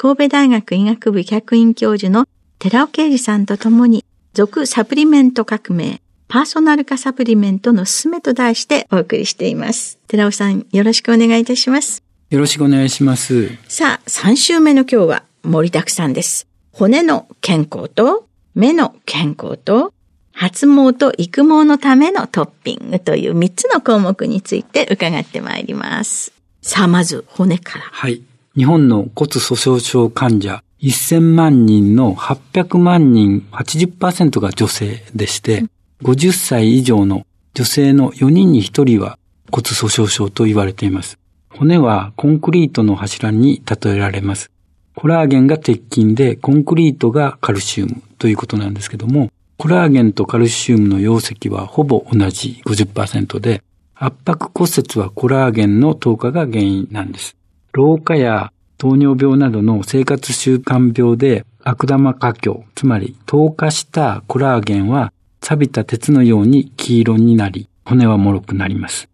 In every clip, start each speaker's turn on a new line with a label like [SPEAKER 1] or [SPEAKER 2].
[SPEAKER 1] 神戸大学医学部客員教授の寺尾啓二さんと共に、続サプリメント革命、パーソナル化サプリメントのすすめと題してお送りしています。寺尾さん、よろしくお願いいたします。
[SPEAKER 2] よろしくお願いします。
[SPEAKER 1] さあ、3週目の今日は盛りだくさんです。骨の健康と目の健康と発毛と育毛のためのトッピングという3つの項目について伺ってまいります。さあ、まず骨から。
[SPEAKER 2] はい。日本の骨粗鬆症患者1000万人の800万人80%が女性でして、50歳以上の女性の4人に1人は骨粗鬆症と言われています。骨はコンクリートの柱に例えられます。コラーゲンが鉄筋で、コンクリートがカルシウムということなんですけども、コラーゲンとカルシウムの容積はほぼ同じ50%で、圧迫骨折はコラーゲンの透過が原因なんです。老化や糖尿病などの生活習慣病で悪玉化境、つまり透過したコラーゲンは錆びた鉄のように黄色になり、骨は脆くなります。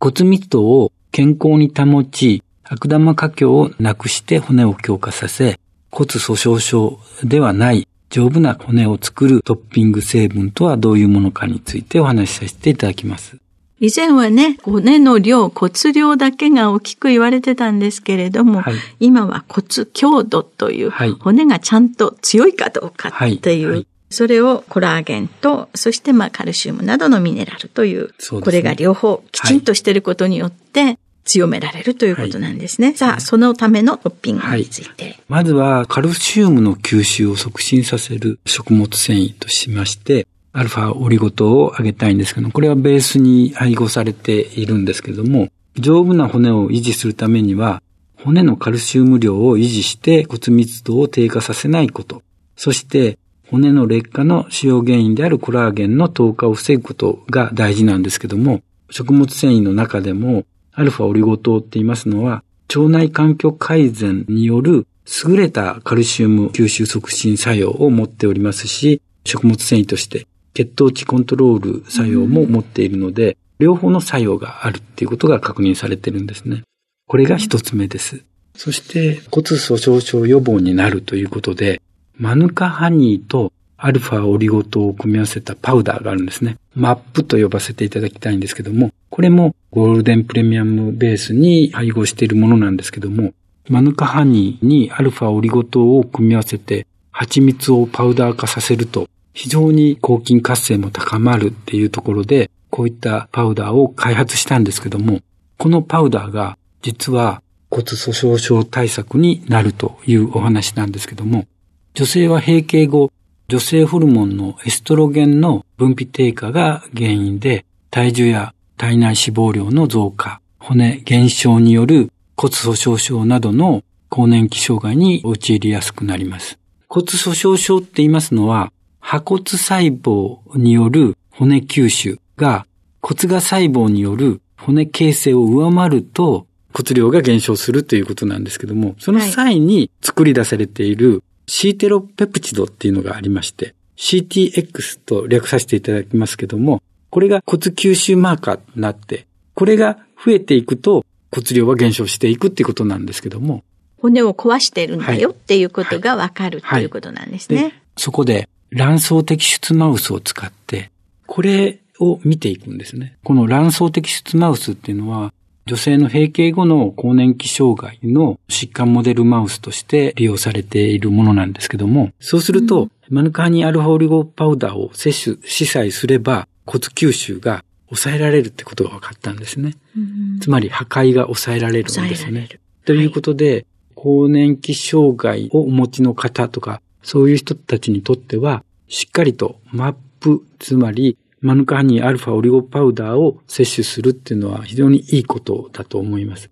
[SPEAKER 2] 骨密度を健康に保ち、悪玉化境をなくして骨を強化させ、骨粗鬆症ではない丈夫な骨を作るトッピング成分とはどういうものかについてお話しさせていただきます。
[SPEAKER 1] 以前はね、骨の量、骨量だけが大きく言われてたんですけれども、はい、今は骨強度という、はい、骨がちゃんと強いかどうかっていう、はい、それをコラーゲンと、そしてまあカルシウムなどのミネラルという、うね、これが両方きちんとしていることによって、強められるということなんですね。はい、さあ、そのためのトッピングについて、はい、
[SPEAKER 2] まずは、カルシウムの吸収を促進させる食物繊維としまして、アルファオリゴ糖を上げたいんですけど、これはベースに配合されているんですけども、丈夫な骨を維持するためには、骨のカルシウム量を維持して骨密度を低下させないこと、そして骨の劣化の主要原因であるコラーゲンの透過を防ぐことが大事なんですけども、食物繊維の中でもアルファオリゴ糖って言いますのは、腸内環境改善による優れたカルシウム吸収促進作用を持っておりますし、食物繊維として血糖値コントロール作用も持っているので、うん、両方の作用があるっていうことが確認されてるんですね。これが一つ目です。そして骨粗鬆症予防になるということで、マヌカハニーとアルファオリゴ糖を組み合わせたパウダーがあるんですね。マップと呼ばせていただきたいんですけども、これもゴールデンプレミアムベースに配合しているものなんですけども、マヌカハニーにアルファオリゴ糖を組み合わせて蜂蜜をパウダー化させると非常に抗菌活性も高まるっていうところで、こういったパウダーを開発したんですけども、このパウダーが実は骨粗鬆症対策になるというお話なんですけども、女性は閉経後女性ホルモンのエストロゲンの分泌低下が原因で、体重や体内脂肪量の増加、骨減少による骨粗鬆症などの更年期障害に陥りやすくなります。骨粗鬆症って言いますのは、破骨細胞による骨吸収が骨芽細胞による骨形成を上回ると骨量が減少するということなんですけども、その際に作り出されている C テロペプチドっていうのがありまして、CTX と略させていただきますけども、これが骨吸収マーカーになって、これが増えていくと骨量は減少していくっていうことなんですけども。
[SPEAKER 1] 骨を壊してるんだよっていうことがわかるっていうことなんですね。はいはい、
[SPEAKER 2] そこで卵巣摘出マウスを使って、これを見ていくんですね。この卵巣摘出マウスっていうのは、女性の閉経後の更年期障害の疾患モデルマウスとして利用されているものなんですけども、そうすると、うん、マヌカーニアルファオリゴパウダーを摂取しさえすれば骨吸収が抑えられるってことが分かったんですね。うん、つまり破壊が抑えられるんですね。ということで、はい、更年期障害をお持ちの方とか、そういう人たちにとっては、しっかりとマップ、つまりマヌカハニーアルファオリゴパウダーを摂取するっていうのは非常にいいことだと思います。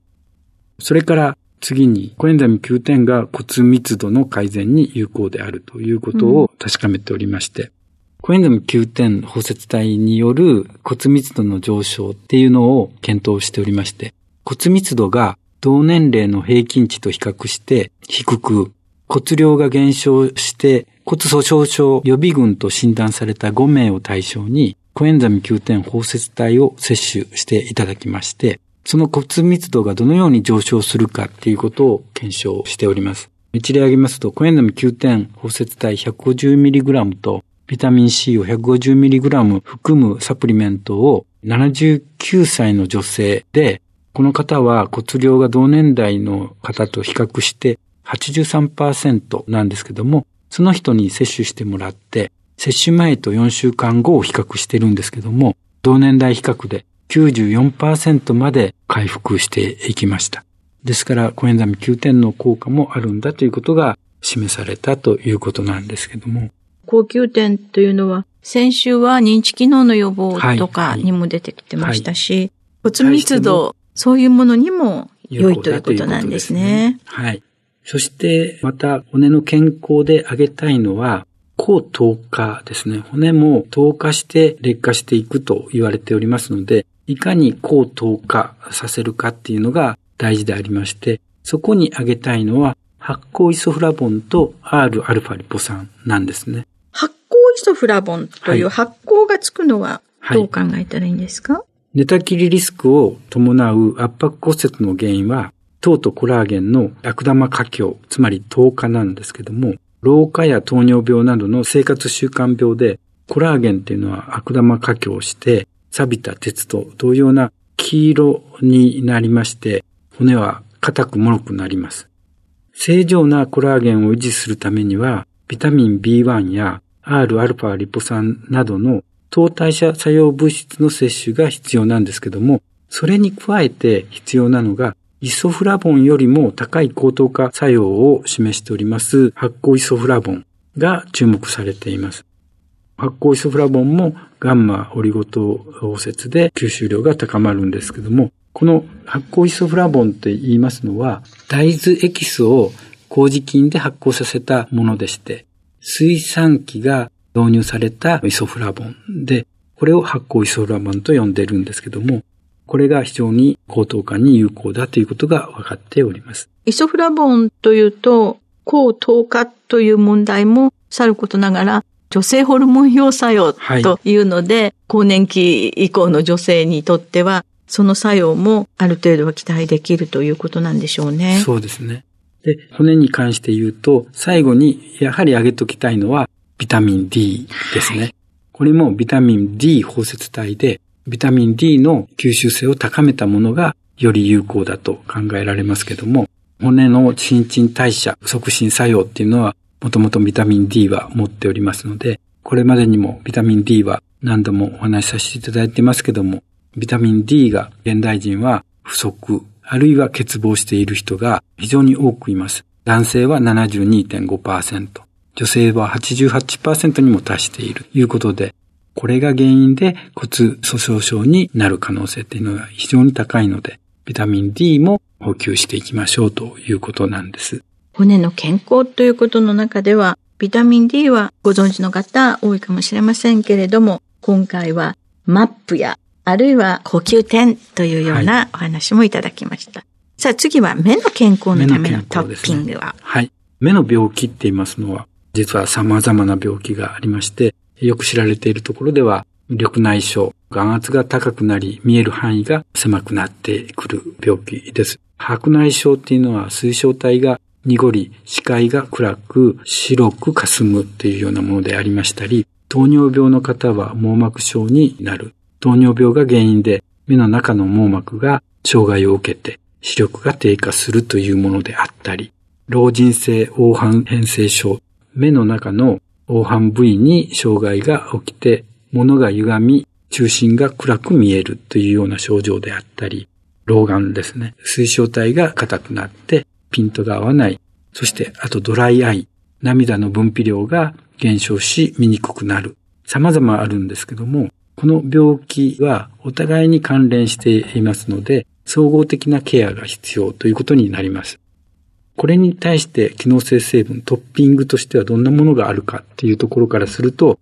[SPEAKER 2] それから次に、コエンザミ Q10 が骨密度の改善に有効であるということを確かめておりまして、うん、コエンザミ Q10 包摂体による骨密度の上昇っていうのを検討しておりまして、骨密度が同年齢の平均値と比較して低く、骨量が減少して骨粗鬆症予備群と診断された5名を対象にコエンザミ Q10 包摂体を摂取していただきまして、その骨密度がどのように上昇するかっていうことを検証しております。一例挙げますと、コエンザミ Q10 包摂体 150mg とビタミン C を 150mg 含むサプリメントを79歳の女性で、この方は骨量が同年代の方と比較して83%なんですけども、その人に摂取してもらって、接種前と4週間後を比較してるんですけども、同年代比較で94%まで回復していきました。ですから、コエンザミ9点の効果もあるんだということが示されたということなんですけども。
[SPEAKER 1] 高級点というのは、先週は認知機能の予防とかにも出てきてましたし、はいはい、骨密度、そういうものにも良いということなんですね。
[SPEAKER 2] はい。そして、また骨の健康で挙げたいのは、抗糖化ですね。骨も糖化して劣化していくと言われておりますので、いかに抗糖化させるかっていうのが大事でありまして、そこに挙げたいのは発酵イソフラボンと Rα リポ酸なんですね。
[SPEAKER 1] 発酵イソフラボンという発酵がつくのはどう考えたらいいんですか、はい、
[SPEAKER 2] 寝たきりリスクを伴う圧迫骨折の原因は糖とコラーゲンの悪玉過強、つまり糖化なんですけども、老化や糖尿病などの生活習慣病で、コラーゲンっていうのは悪玉過強して、錆びた鉄と同様な黄色になりまして、骨は硬く脆くなります。正常なコラーゲンを維持するためには、ビタミン B1 や Rα リポ酸などの糖代謝作用物質の摂取が必要なんですけども、それに加えて必要なのがイソフラボンよりも高い高糖化作用を示しております発酵イソフラボンが注目されています。発酵イソフラボンもガンマオリゴ糖包摂で吸収量が高まるんですけども、この発酵イソフラボンって言いますのは、大豆エキスを麹菌で発酵させたものでして、水酸基が導入されたイソフラボンで、これを発酵イソフラボンと呼んでるんですけども、これが非常に高等感に有効だということが分かっております。
[SPEAKER 1] イソフラボンというと、高糖化という問題もさることながら、女性ホルモン表作用というので、はい、更年期以降の女性にとっては、その作用もある程度は期待できるということなんでしょうね。
[SPEAKER 2] そうですね。で、骨に関して言うと、最後にやはり挙げときたいのは、ビタミン D ですね。はい、これもビタミン D 包摂体で、ビタミン D の吸収性を高めたものがより有効だと考えられますけども、骨の新陳代謝促進作用っていうのは、もともとビタミン D は持っておりますので、これまでにもビタミン D は何度もお話しさせていただいてますけども、ビタミン D が現代人は不足、あるいは欠乏している人が非常に多くいます。男性は72.5%、女性は88%にも達しているということで、これが原因で骨粗鬆症になる可能性っていうのが非常に高いので、ビタミン D も補給していきましょうということなんです。
[SPEAKER 1] 骨の健康ということの中では、ビタミン D はご存知の方多いかもしれませんけれども、今回はマップや、あるいは呼吸点というようなお話もいただきました。はい、さあ次は目の健康のためのトッピングは、
[SPEAKER 2] はい。目の病気って言いますのは、実は様々な病気がありまして、よく知られているところでは、緑内障、眼圧が高くなり、見える範囲が狭くなってくる病気です。白内障っていうのは水晶体が濁り、視界が暗く、白く霞むっていうようなものでありましたり、糖尿病の方は網膜症になる。糖尿病が原因で目の中の網膜が障害を受けて視力が低下するというものであったり、老人性黄斑変性症、目の中の黄斑部位に障害が起きて、物が歪み、中心が暗く見えるというような症状であったり、老眼ですね。水晶体が硬くなってピントが合わない。そして、あとドライアイ。涙の分泌量が減少し見にくくなる。様々あるんですけども、この病気はお互いに関連していますので、総合的なケアが必要ということになります。これに対して機能性成分、トッピングとしてはどんなものがあるかっていうところからすると、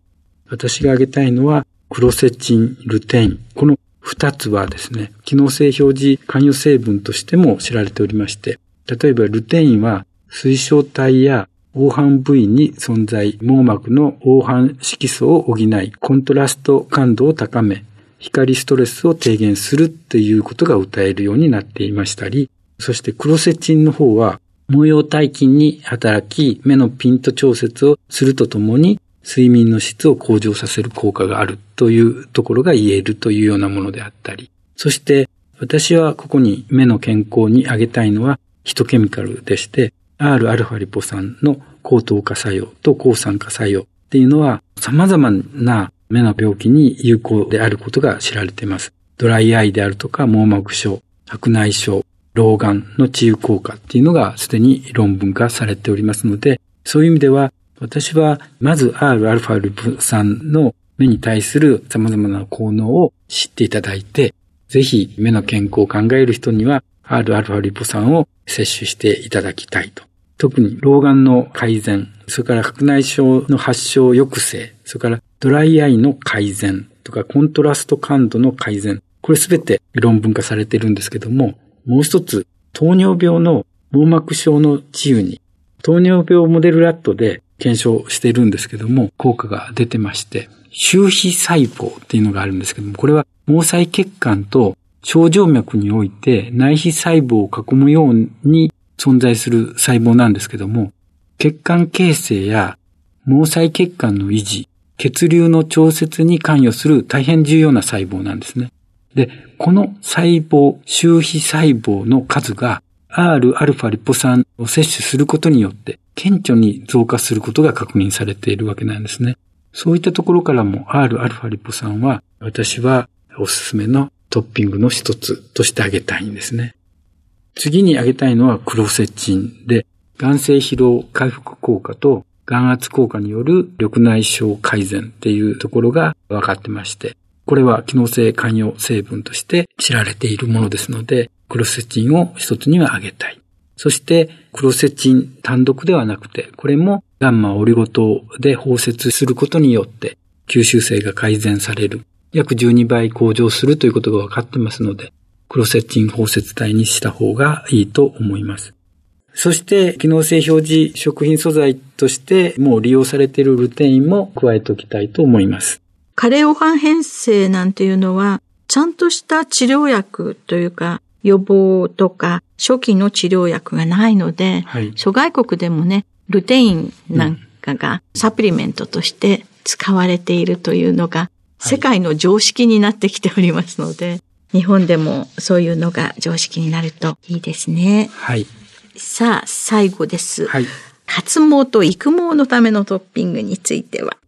[SPEAKER 2] 私が挙げたいのは、クロセチン、ルテイン。この二つはですね、機能性表示関与成分としても知られておりまして、例えばルテインは水晶体や黄斑部位に存在、網膜の黄斑色素を補い、コントラスト感度を高め、光ストレスを低減するっていうことが歌えるようになっていましたり、そしてクロセチンの方は、模様体筋に働き、目のピント調節をするとともに、睡眠の質を向上させる効果があるというところが言えるというようなものであったり、そして私はここに目の健康に挙げたいのはヒトケミカルでして、Rα リポ酸の高糖化作用と抗酸化作用っていうのは様々な目の病気に有効であることが知られています。ドライアイであるとか網膜症、白内障、老眼の治癒効果っていうのがすでに論文化されておりますので、そういう意味では私はまず Rα リポ酸の目に対する様々な効能を知っていただいて、ぜひ目の健康を考える人には Rα リポ酸を摂取していただきたいと。特に老眼の改善、それから白内障の発症抑制、それからドライアイの改善とかコントラスト感度の改善、これすべて論文化されているんですけども、もう一つ、糖尿病の網膜症の治癒に、糖尿病モデルラットで検証しているんですけども、効果が出てまして、周皮細胞っていうのがあるんですけども、これは毛細血管と症状脈において内皮細胞を囲むように存在する細胞なんですけども、血管形成や毛細血管の維持、血流の調節に関与する大変重要な細胞なんですね。で、この細胞、周皮細胞の数が Rα リポ酸を摂取することによって顕著に増加することが確認されているわけなんですね。そういったところからも Rα リポ酸は私はおすすめのトッピングの一つとしてあげたいんですね。次に挙げたいのはクロセチンで、眼性疲労回復効果と眼圧効果による緑内障改善っていうところが分かってまして、これは機能性関与成分として知られているものですので、クロセチンを一つには挙げたい。そして、クロセチン単独ではなくて、これもガンマオリゴ糖で包摂することによって吸収性が改善される。約12倍向上するということが分かってますので、クロセチン包摂体にした方がいいと思います。そして、機能性表示食品素材としてもう利用されているルテインも加えておきたいと思います。
[SPEAKER 1] カレオハン変性なんていうのは、ちゃんとした治療薬というか、予防とか初期の治療薬がないので、はい、諸外国でもね、ルテインなんかがサプリメントとして使われているというのが、世界の常識になってきておりますので、日本でもそういうのが常識になるといいですね。
[SPEAKER 2] はい。
[SPEAKER 1] さあ、最後です。はい。発毛と育毛のためのトッピングについては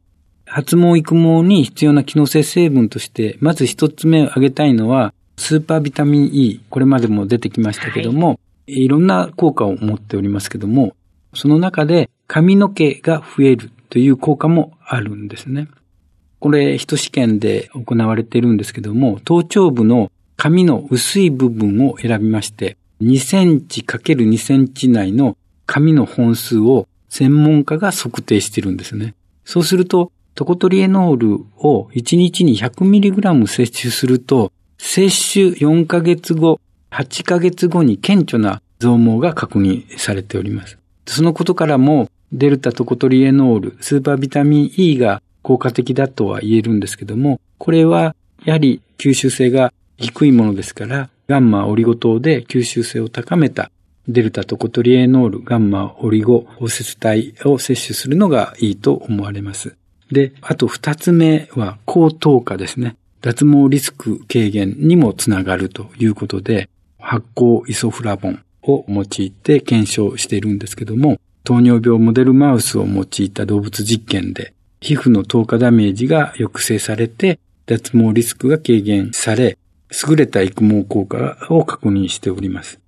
[SPEAKER 2] 発毛育毛に必要な機能性成分として、まず一つ目を挙げたいのは、スーパービタミン E。これまでも出てきましたけども、はい、いろんな効果を持っておりますけども、その中で髪の毛が増えるという効果もあるんですね。これ、人試験で行われているんですけども、頭頂部の髪の薄い部分を選びまして、2センチ ×2 センチ内の髪の本数を専門家が測定してるんですね。そうすると、トコトリエノールを1日に 100mg 摂取すると、摂取4ヶ月後、8ヶ月後に顕著な増毛が確認されております。そのことからも、デルタトコトリエノール、スーパービタミン E が効果的だとは言えるんですけども、これはやはり吸収性が低いものですから、ガンマオリゴ糖で吸収性を高めたデルタトコトリエノール、ガンマオリゴ包摂体を摂取するのがいいと思われます。で、あと二つ目は高糖化ですね。脱毛リスク軽減にもつながるということで、発酵イソフラボンを用いて検証しているんですけども、糖尿病モデルマウスを用いた動物実験で、皮膚の糖化ダメージが抑制されて、脱毛リスクが軽減され、優れた育毛効果を確認しております。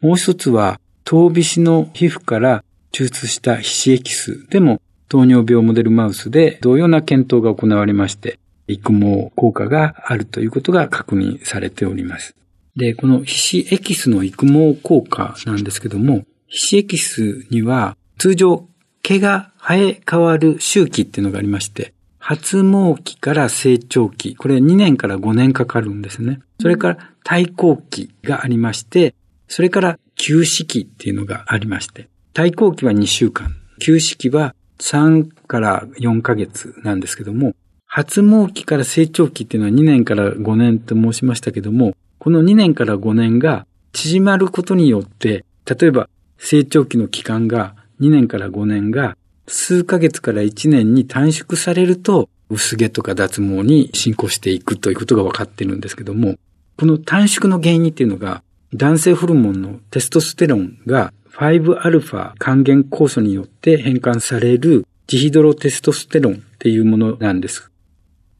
[SPEAKER 2] もう一つは、糖皮脂の皮膚から抽出した皮脂エキスでも糖尿病モデルマウスで同様な検討が行われまして、育毛効果があるということが確認されております。で、この皮脂エキスの育毛効果なんですけども、皮脂エキスには通常毛が生え変わる周期っていうのがありまして、発毛期から成長期、これ2年から5年かかるんですね。それから対抗期がありまして、それから休止期っていうのがありまして、対抗期は2週間、休止期は3から4ヶ月なんですけども、発毛期から成長期っていうのは2年から5年と申しましたけども、この2年から5年が縮まることによって、例えば成長期の期間が2年から5年が数ヶ月から1年に短縮されると、薄毛とか脱毛に進行していくということが分かってるんですけども、この短縮の原因っていうのが、男性ホルモンのテストステロンが 5α 還元酵素によって変換されるジヒドロテストステロンっていうものなんです。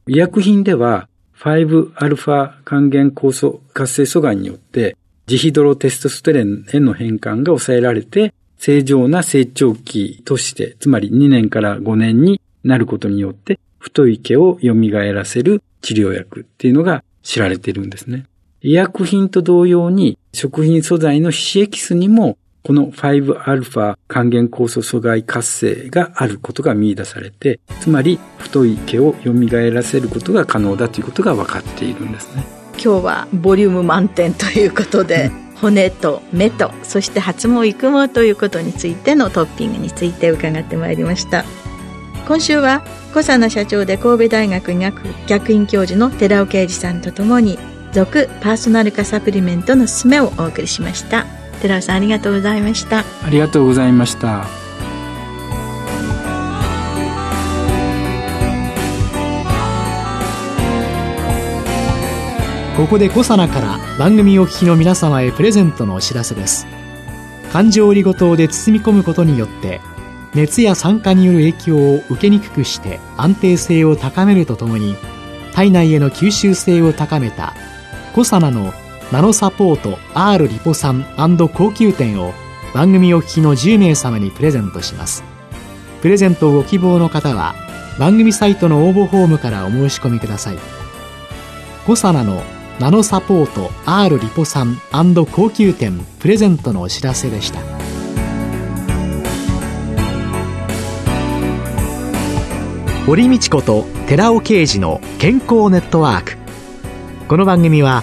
[SPEAKER 2] 医薬品では 5α 還元酵素活性阻害によってジヒドロテストステロンへの変換が抑えられて正常な成長期として、つまり2年から5年になることによって太い毛を蘇らせる治療薬っていうのが知られているんですね。医薬品と同様に食品素材の皮脂エキスにもこの 5α 還元酵素阻害活性があることが見出されて、つまり太い毛を蘇らせることが可能だということが分かっているんですね。
[SPEAKER 1] 今日はボリューム満点ということで、骨と目とそして発毛育毛ということについてのトッピングについて伺ってまいりました。今週は小佐野社長で神戸大学医学客員教授の寺尾啓二さんとともに続パーソナル化サプリメントのすすめをお送りしました寺尾さんありがとうございました。
[SPEAKER 2] ありがとうございました。
[SPEAKER 3] ここでコサナから番組お聞きの皆様へプレゼントのお知らせです。環状オリゴ糖で包み込むことによって熱や酸化による影響を受けにくくして安定性を高めるとともに体内への吸収性を高めたコサナのナノサポート R リポ酸高級店を番組お聞きの10名様にプレゼントします。プレゼントをご希望の方は番組サイトの応募フォームからお申し込みください。コサナのナノサポート R リポ酸高級店プレゼントのお知らせでした。堀道子と寺尾啓二の健康ネットワーク。この番組は